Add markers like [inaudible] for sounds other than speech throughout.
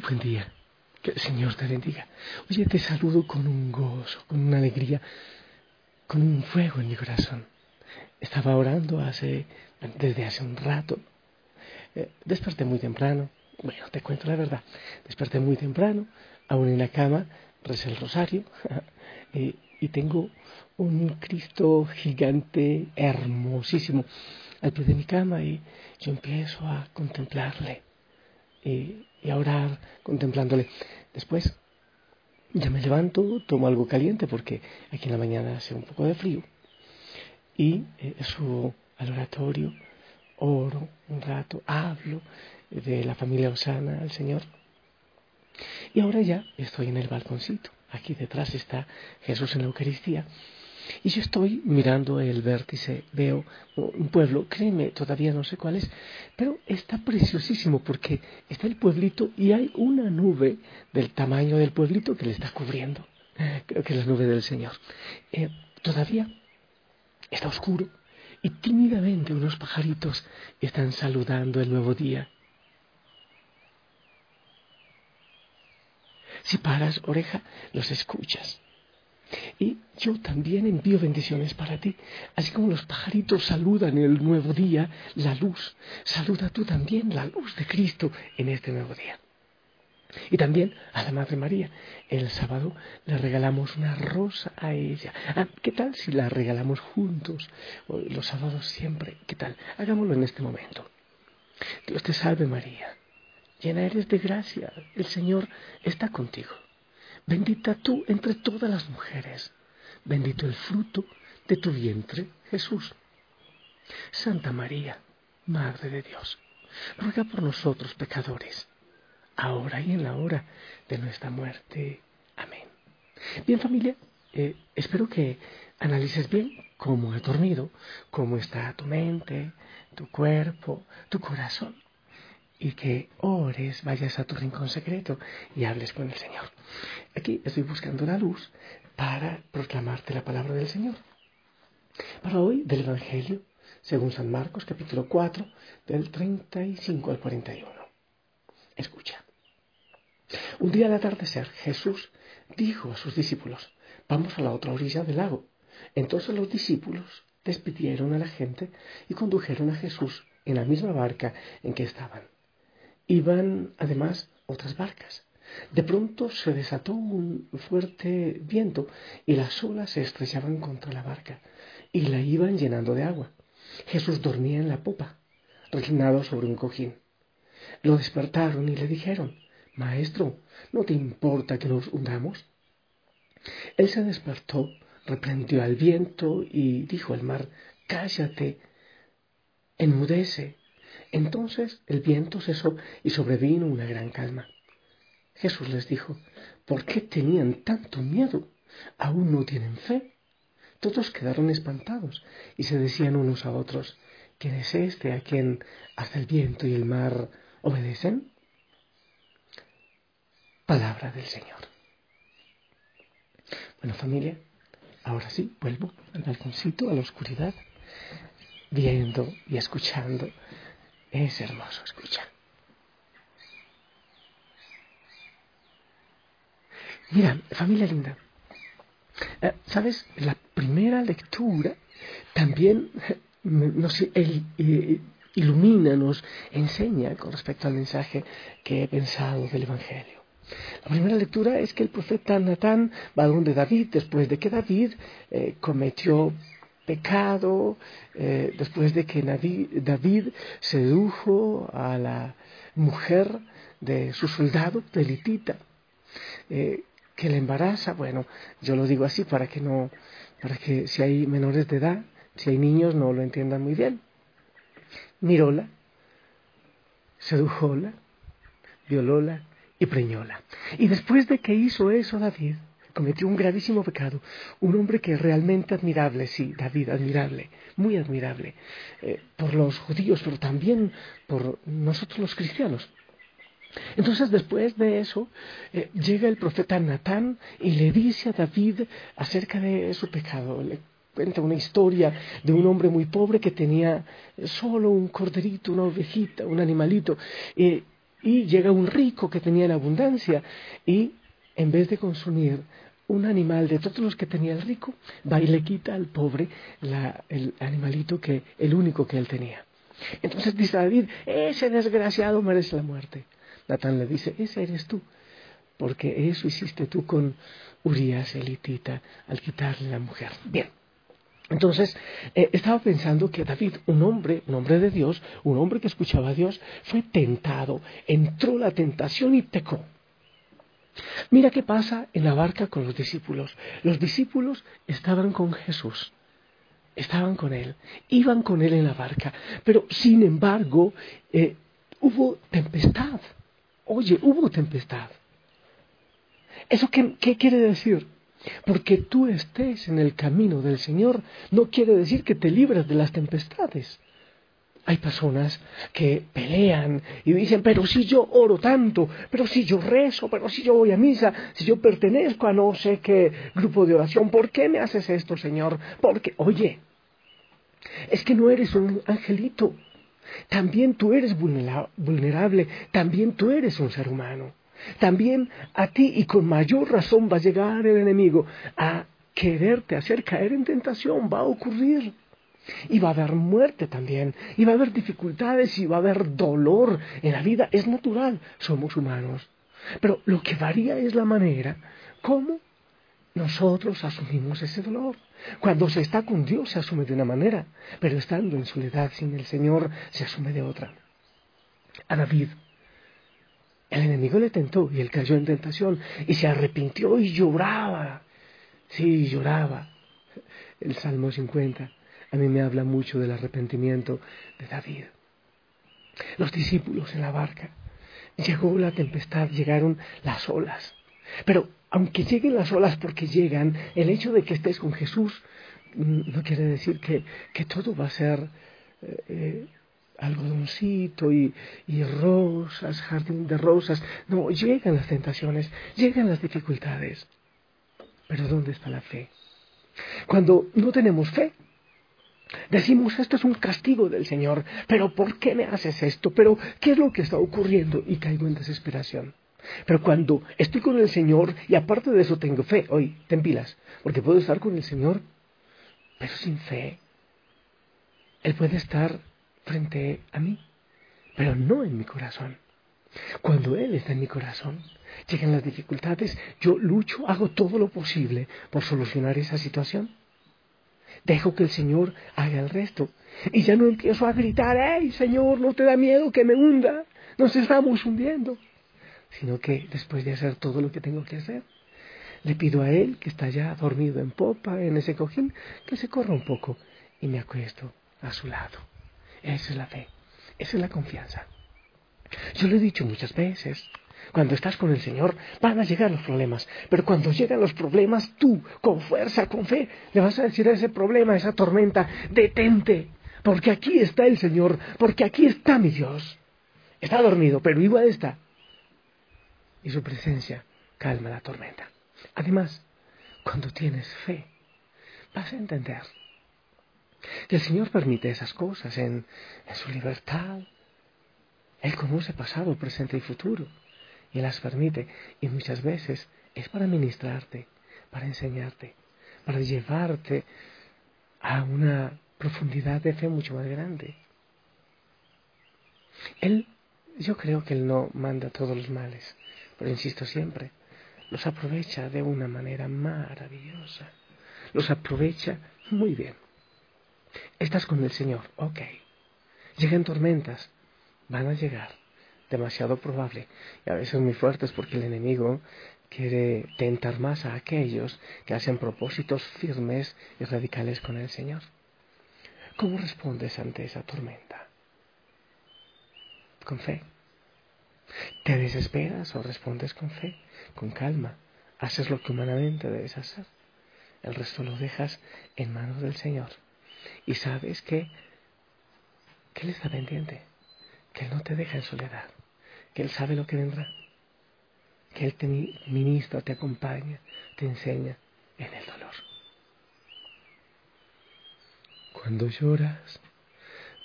Buen día. Que el Señor te bendiga. Oye, te saludo con un gozo, con una alegría, con un fuego en mi corazón. Estaba orando hace, desde hace un rato. Eh, desperté muy temprano. Bueno, te cuento la verdad. Desperté muy temprano, aún en la cama, recé el rosario y, [laughs] y tengo un Cristo gigante, hermosísimo, al pie de mi cama y yo empiezo a contemplarle y, y a orar contemplándole. Después ya me levanto, tomo algo caliente porque aquí en la mañana hace un poco de frío y eh, subo al oratorio, oro un rato, hablo de la familia Osana al Señor. Y ahora ya estoy en el balconcito. Aquí detrás está Jesús en la Eucaristía. Y yo estoy mirando el vértice, veo un pueblo, créeme, todavía no sé cuál es, pero está preciosísimo porque está el pueblito y hay una nube del tamaño del pueblito que le está cubriendo. Creo que es la nube del Señor. Eh, todavía está oscuro y tímidamente unos pajaritos están saludando el nuevo día. Si paras oreja, los escuchas. Y yo también envío bendiciones para ti. Así como los pajaritos saludan el nuevo día, la luz, saluda tú también la luz de Cristo en este nuevo día. Y también a la Madre María. El sábado le regalamos una rosa a ella. Ah, ¿Qué tal si la regalamos juntos? Los sábados siempre. ¿Qué tal? Hagámoslo en este momento. Dios te salve María. Llena eres de gracia. El Señor está contigo. Bendita tú entre todas las mujeres. Bendito el fruto de tu vientre, Jesús. Santa María, Madre de Dios, ruega por nosotros pecadores, ahora y en la hora de nuestra muerte. Amén. Bien familia, eh, espero que analices bien cómo has dormido, cómo está tu mente, tu cuerpo, tu corazón y que ores, vayas a tu rincón secreto y hables con el Señor. Aquí estoy buscando la luz para proclamarte la palabra del Señor. Para hoy del Evangelio, según San Marcos capítulo 4, del 35 al 41. Escucha. Un día al atardecer Jesús dijo a sus discípulos, vamos a la otra orilla del lago. Entonces los discípulos despidieron a la gente y condujeron a Jesús en la misma barca en que estaban iban además otras barcas. De pronto se desató un fuerte viento y las olas se estrellaban contra la barca y la iban llenando de agua. Jesús dormía en la popa, reclinado sobre un cojín. Lo despertaron y le dijeron, Maestro, ¿no te importa que nos hundamos? Él se despertó, reprendió al viento y dijo al mar, Cállate, enmudece. Entonces el viento cesó y sobrevino una gran calma. Jesús les dijo, ¿por qué tenían tanto miedo? ¿Aún no tienen fe? Todos quedaron espantados y se decían unos a otros, ¿quién es este a quien hasta el viento y el mar obedecen? Palabra del Señor. Bueno familia, ahora sí, vuelvo al balconcito, a la oscuridad, viendo y escuchando es hermoso, escucha. Mira, familia linda, eh, ¿sabes? La primera lectura también nos ilumina, nos enseña con respecto al mensaje que he pensado del Evangelio. La primera lectura es que el profeta Natán va donde David después de que David eh, cometió pecado, eh, después de que David sedujo a la mujer de su soldado pelitita, eh, que le embaraza, bueno, yo lo digo así para que no, para que si hay menores de edad, si hay niños no lo entiendan muy bien. Miróla, sedujóla, violóla y preñóla. Y después de que hizo eso David, cometió un gravísimo pecado, un hombre que es realmente admirable, sí, David, admirable, muy admirable, eh, por los judíos, pero también por nosotros los cristianos. Entonces después de eso eh, llega el profeta Natán y le dice a David acerca de su pecado. Le cuenta una historia de un hombre muy pobre que tenía solo un corderito, una ovejita, un animalito. y llega un rico que tenía en abundancia y en vez de consumir un animal de todos los que tenía el rico, va y le quita al pobre el animalito que el único que él tenía. Entonces dice David, ese desgraciado merece la muerte. Natán le dice, ese eres tú, porque eso hiciste tú con Urias elitita al quitarle la mujer. Bien. Entonces, eh, estaba pensando que David, un hombre, un hombre de Dios, un hombre que escuchaba a Dios, fue tentado, entró la tentación y pecó. Mira qué pasa en la barca con los discípulos. Los discípulos estaban con Jesús, estaban con Él, iban con Él en la barca, pero sin embargo eh, hubo tempestad. Oye, hubo tempestad. ¿Eso qué, quiere decir? Porque tú estés en el camino del Señor no quiere decir que te libres de las tempestades. Hay personas que pelean y dicen, pero si yo oro tanto, pero si yo rezo, pero si yo voy a misa, si yo pertenezco a no sé qué grupo de oración, ¿por qué me haces esto, Señor? Porque, oye, es que no eres un angelito. También tú eres vulnerable, también tú eres un ser humano. También a ti y con mayor razón va a llegar el enemigo a quererte hacer caer en tentación, va a ocurrir. Y va a haber muerte también, y va a haber dificultades, y va a haber dolor en la vida. Es natural, somos humanos. Pero lo que varía es la manera como nosotros asumimos ese dolor. Cuando se está con Dios se asume de una manera, pero estando en soledad sin el Señor se asume de otra. A David, el enemigo le tentó y él cayó en tentación y se arrepintió y lloraba. Sí, lloraba. El Salmo 50 a mí me habla mucho del arrepentimiento de David. Los discípulos en la barca. Llegó la tempestad, llegaron las olas. Pero aunque lleguen las olas porque llegan, el hecho de que estés con Jesús mm, no quiere decir que, todo va a ser eh, eh, algodoncito y, y, rosas, jardín de rosas. No, llegan las tentaciones, llegan las dificultades. Pero ¿dónde está la fe? Cuando no tenemos fe, decimos esto es un castigo del Señor, pero ¿por qué me haces esto? Pero ¿qué es lo que está ocurriendo? Y caigo en desesperación. Pero cuando estoy con el Señor y aparte de eso tengo fe, hoy ten pilas, porque puedo estar con el Señor, pero sin fe. Él puede estar frente a mí, pero no en mi corazón. Cuando Él está en mi corazón, llegan las dificultades, yo lucho, hago todo lo posible por solucionar esa situación. Dejo que el Señor haga el resto. Y ya no empiezo a gritar, ¡Ey, Señor, no te da miedo que me hunda! Nos estamos hundiendo sino que después de hacer todo lo que tengo que hacer, le pido a él, que está ya dormido en popa, en ese cojín, que se corra un poco y me acuesto a su lado. Esa es la fe, esa es la confianza. Yo lo he dicho muchas veces, cuando estás con el Señor van a llegar los problemas, pero cuando llegan los problemas tú, con fuerza, con fe, le vas a decir a ese problema, a esa tormenta, detente, porque aquí está el Señor, porque aquí está mi Dios. Está dormido, pero igual está y su presencia calma la tormenta. Además, cuando tienes fe, vas a entender que el Señor permite esas cosas en, su libertad. Él conoce pasado, presente y futuro y las permite. Y muchas veces es para ministrarte, para enseñarte, para llevarte a una profundidad de fe mucho más grande. Él, yo creo que Él no manda todos los males, pero insisto siempre, los aprovecha de una manera maravillosa. Los aprovecha muy bien. Estás con el Señor, ok. Llegan tormentas, van a llegar, demasiado probable, y a veces muy fuertes porque el enemigo quiere tentar más a aquellos que hacen propósitos firmes y radicales con el Señor. ¿Cómo respondes ante esa tormenta? Con fe. ¿Te desesperas o respondes con fe, con calma? Haces lo que humanamente debes hacer. El resto lo dejas en manos del Señor. Y sabes que, que Él está pendiente, que Él no te deja en soledad, que Él sabe lo que vendrá, que Él te ministra, te acompaña, te enseña en el dolor cuando lloras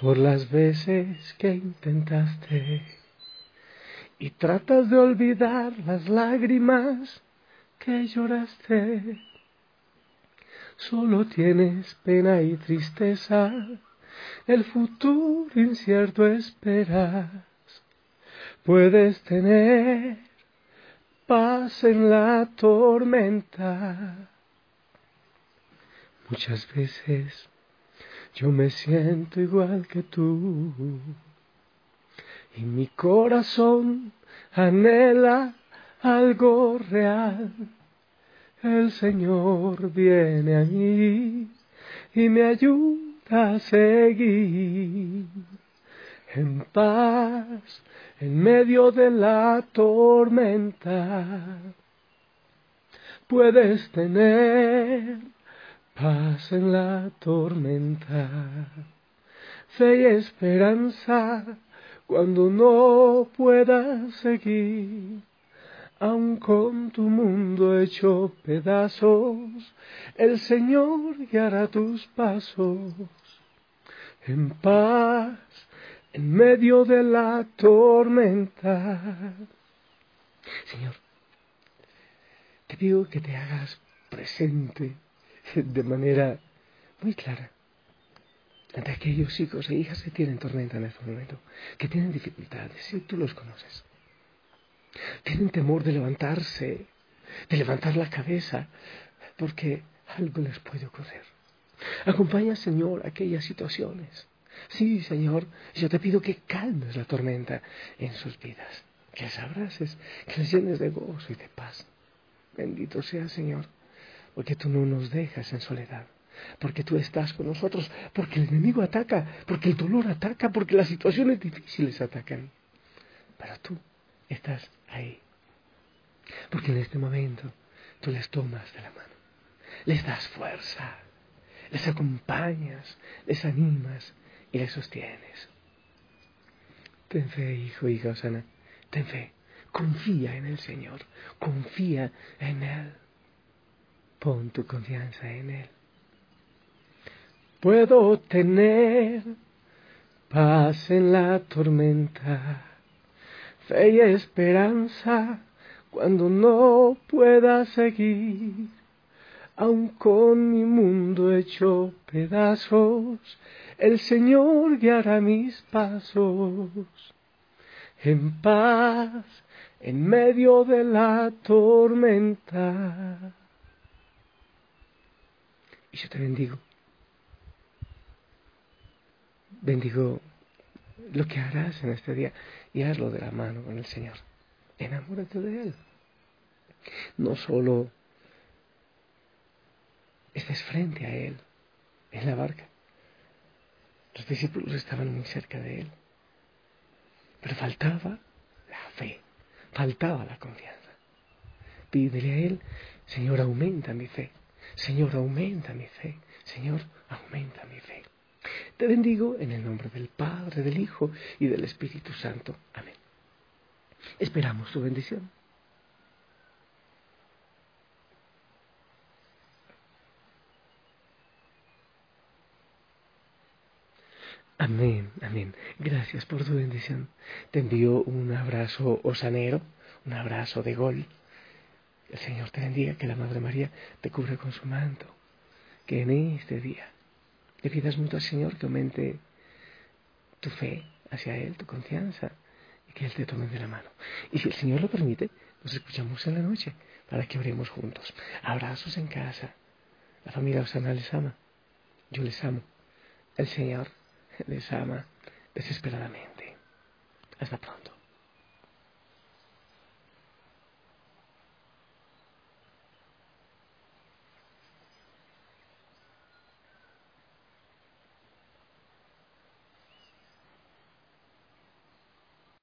por las veces que intentaste y tratas de olvidar las lágrimas que lloraste. Solo tienes pena y tristeza, el futuro incierto esperas. Puedes tener paz en la tormenta. Muchas veces yo me siento igual que tú. Y mi corazón anhela algo real. El Señor viene a mí y me ayuda a seguir en paz en medio de la tormenta. Puedes tener paz en la tormenta, fe y esperanza cuando no puedas seguir. Aun con tu mundo hecho pedazos, el Señor guiará tus pasos en paz en medio de la tormenta. Señor, te digo que te hagas presente de manera muy clara ante aquellos hijos e hijas que tienen tormenta en este momento, que tienen dificultades, si tú los conoces. Tienen temor de levantarse, de levantar la cabeza, porque algo les puede ocurrir. Acompaña, Señor, aquellas situaciones. Sí, Señor, yo te pido que calmes la tormenta en sus vidas, que les abraces, que les llenes de gozo y de paz. Bendito sea, Señor porque tú no nos dejas en soledad, porque tú estás con nosotros, porque el enemigo ataca, porque el dolor ataca, porque las situaciones difíciles atacan. Pero tú estás ahí, porque en este momento tú les tomas de la mano, les das fuerza, les acompañas, les animas y les sostienes. Ten fe, hijo, hija Osana, ten fe, confía en el Señor, confía en Él. Pon tu confianza en Él. Puedo tener paz en la tormenta, fe y esperanza cuando no pueda seguir, aun con mi mundo hecho pedazos, el Señor guiará mis pasos en paz en medio de la tormenta yo te bendigo. Bendigo lo que harás en este día y hazlo de la mano con el Señor. Enamórate de Él. No solo frente a Él en la barca. Los discípulos estaban muy cerca de Él. Pero faltaba la fe, faltaba la confianza. Pídele a Él, Señor, aumenta mi fe. Señor, aumenta mi fe. Señor, aumenta mi fe. Te bendigo en el nombre del Padre, del Hijo y del Espíritu Santo. Amén. Esperamos tu bendición. Amén, amén. Gracias por tu bendición. Te envío un abrazo osanero, un abrazo de gol el Señor te bendiga, que la Madre María te cubra con su manto, que en este día le pidas mucho al Señor que aumente tu fe hacia Él, tu confianza, y que Él te tome de la mano. Y si el Señor lo permite, nos escuchamos en la noche para que oremos juntos. Abrazos en casa. La familia Osana les ama. Yo les amo. El Señor les ama desesperadamente. Hasta pronto.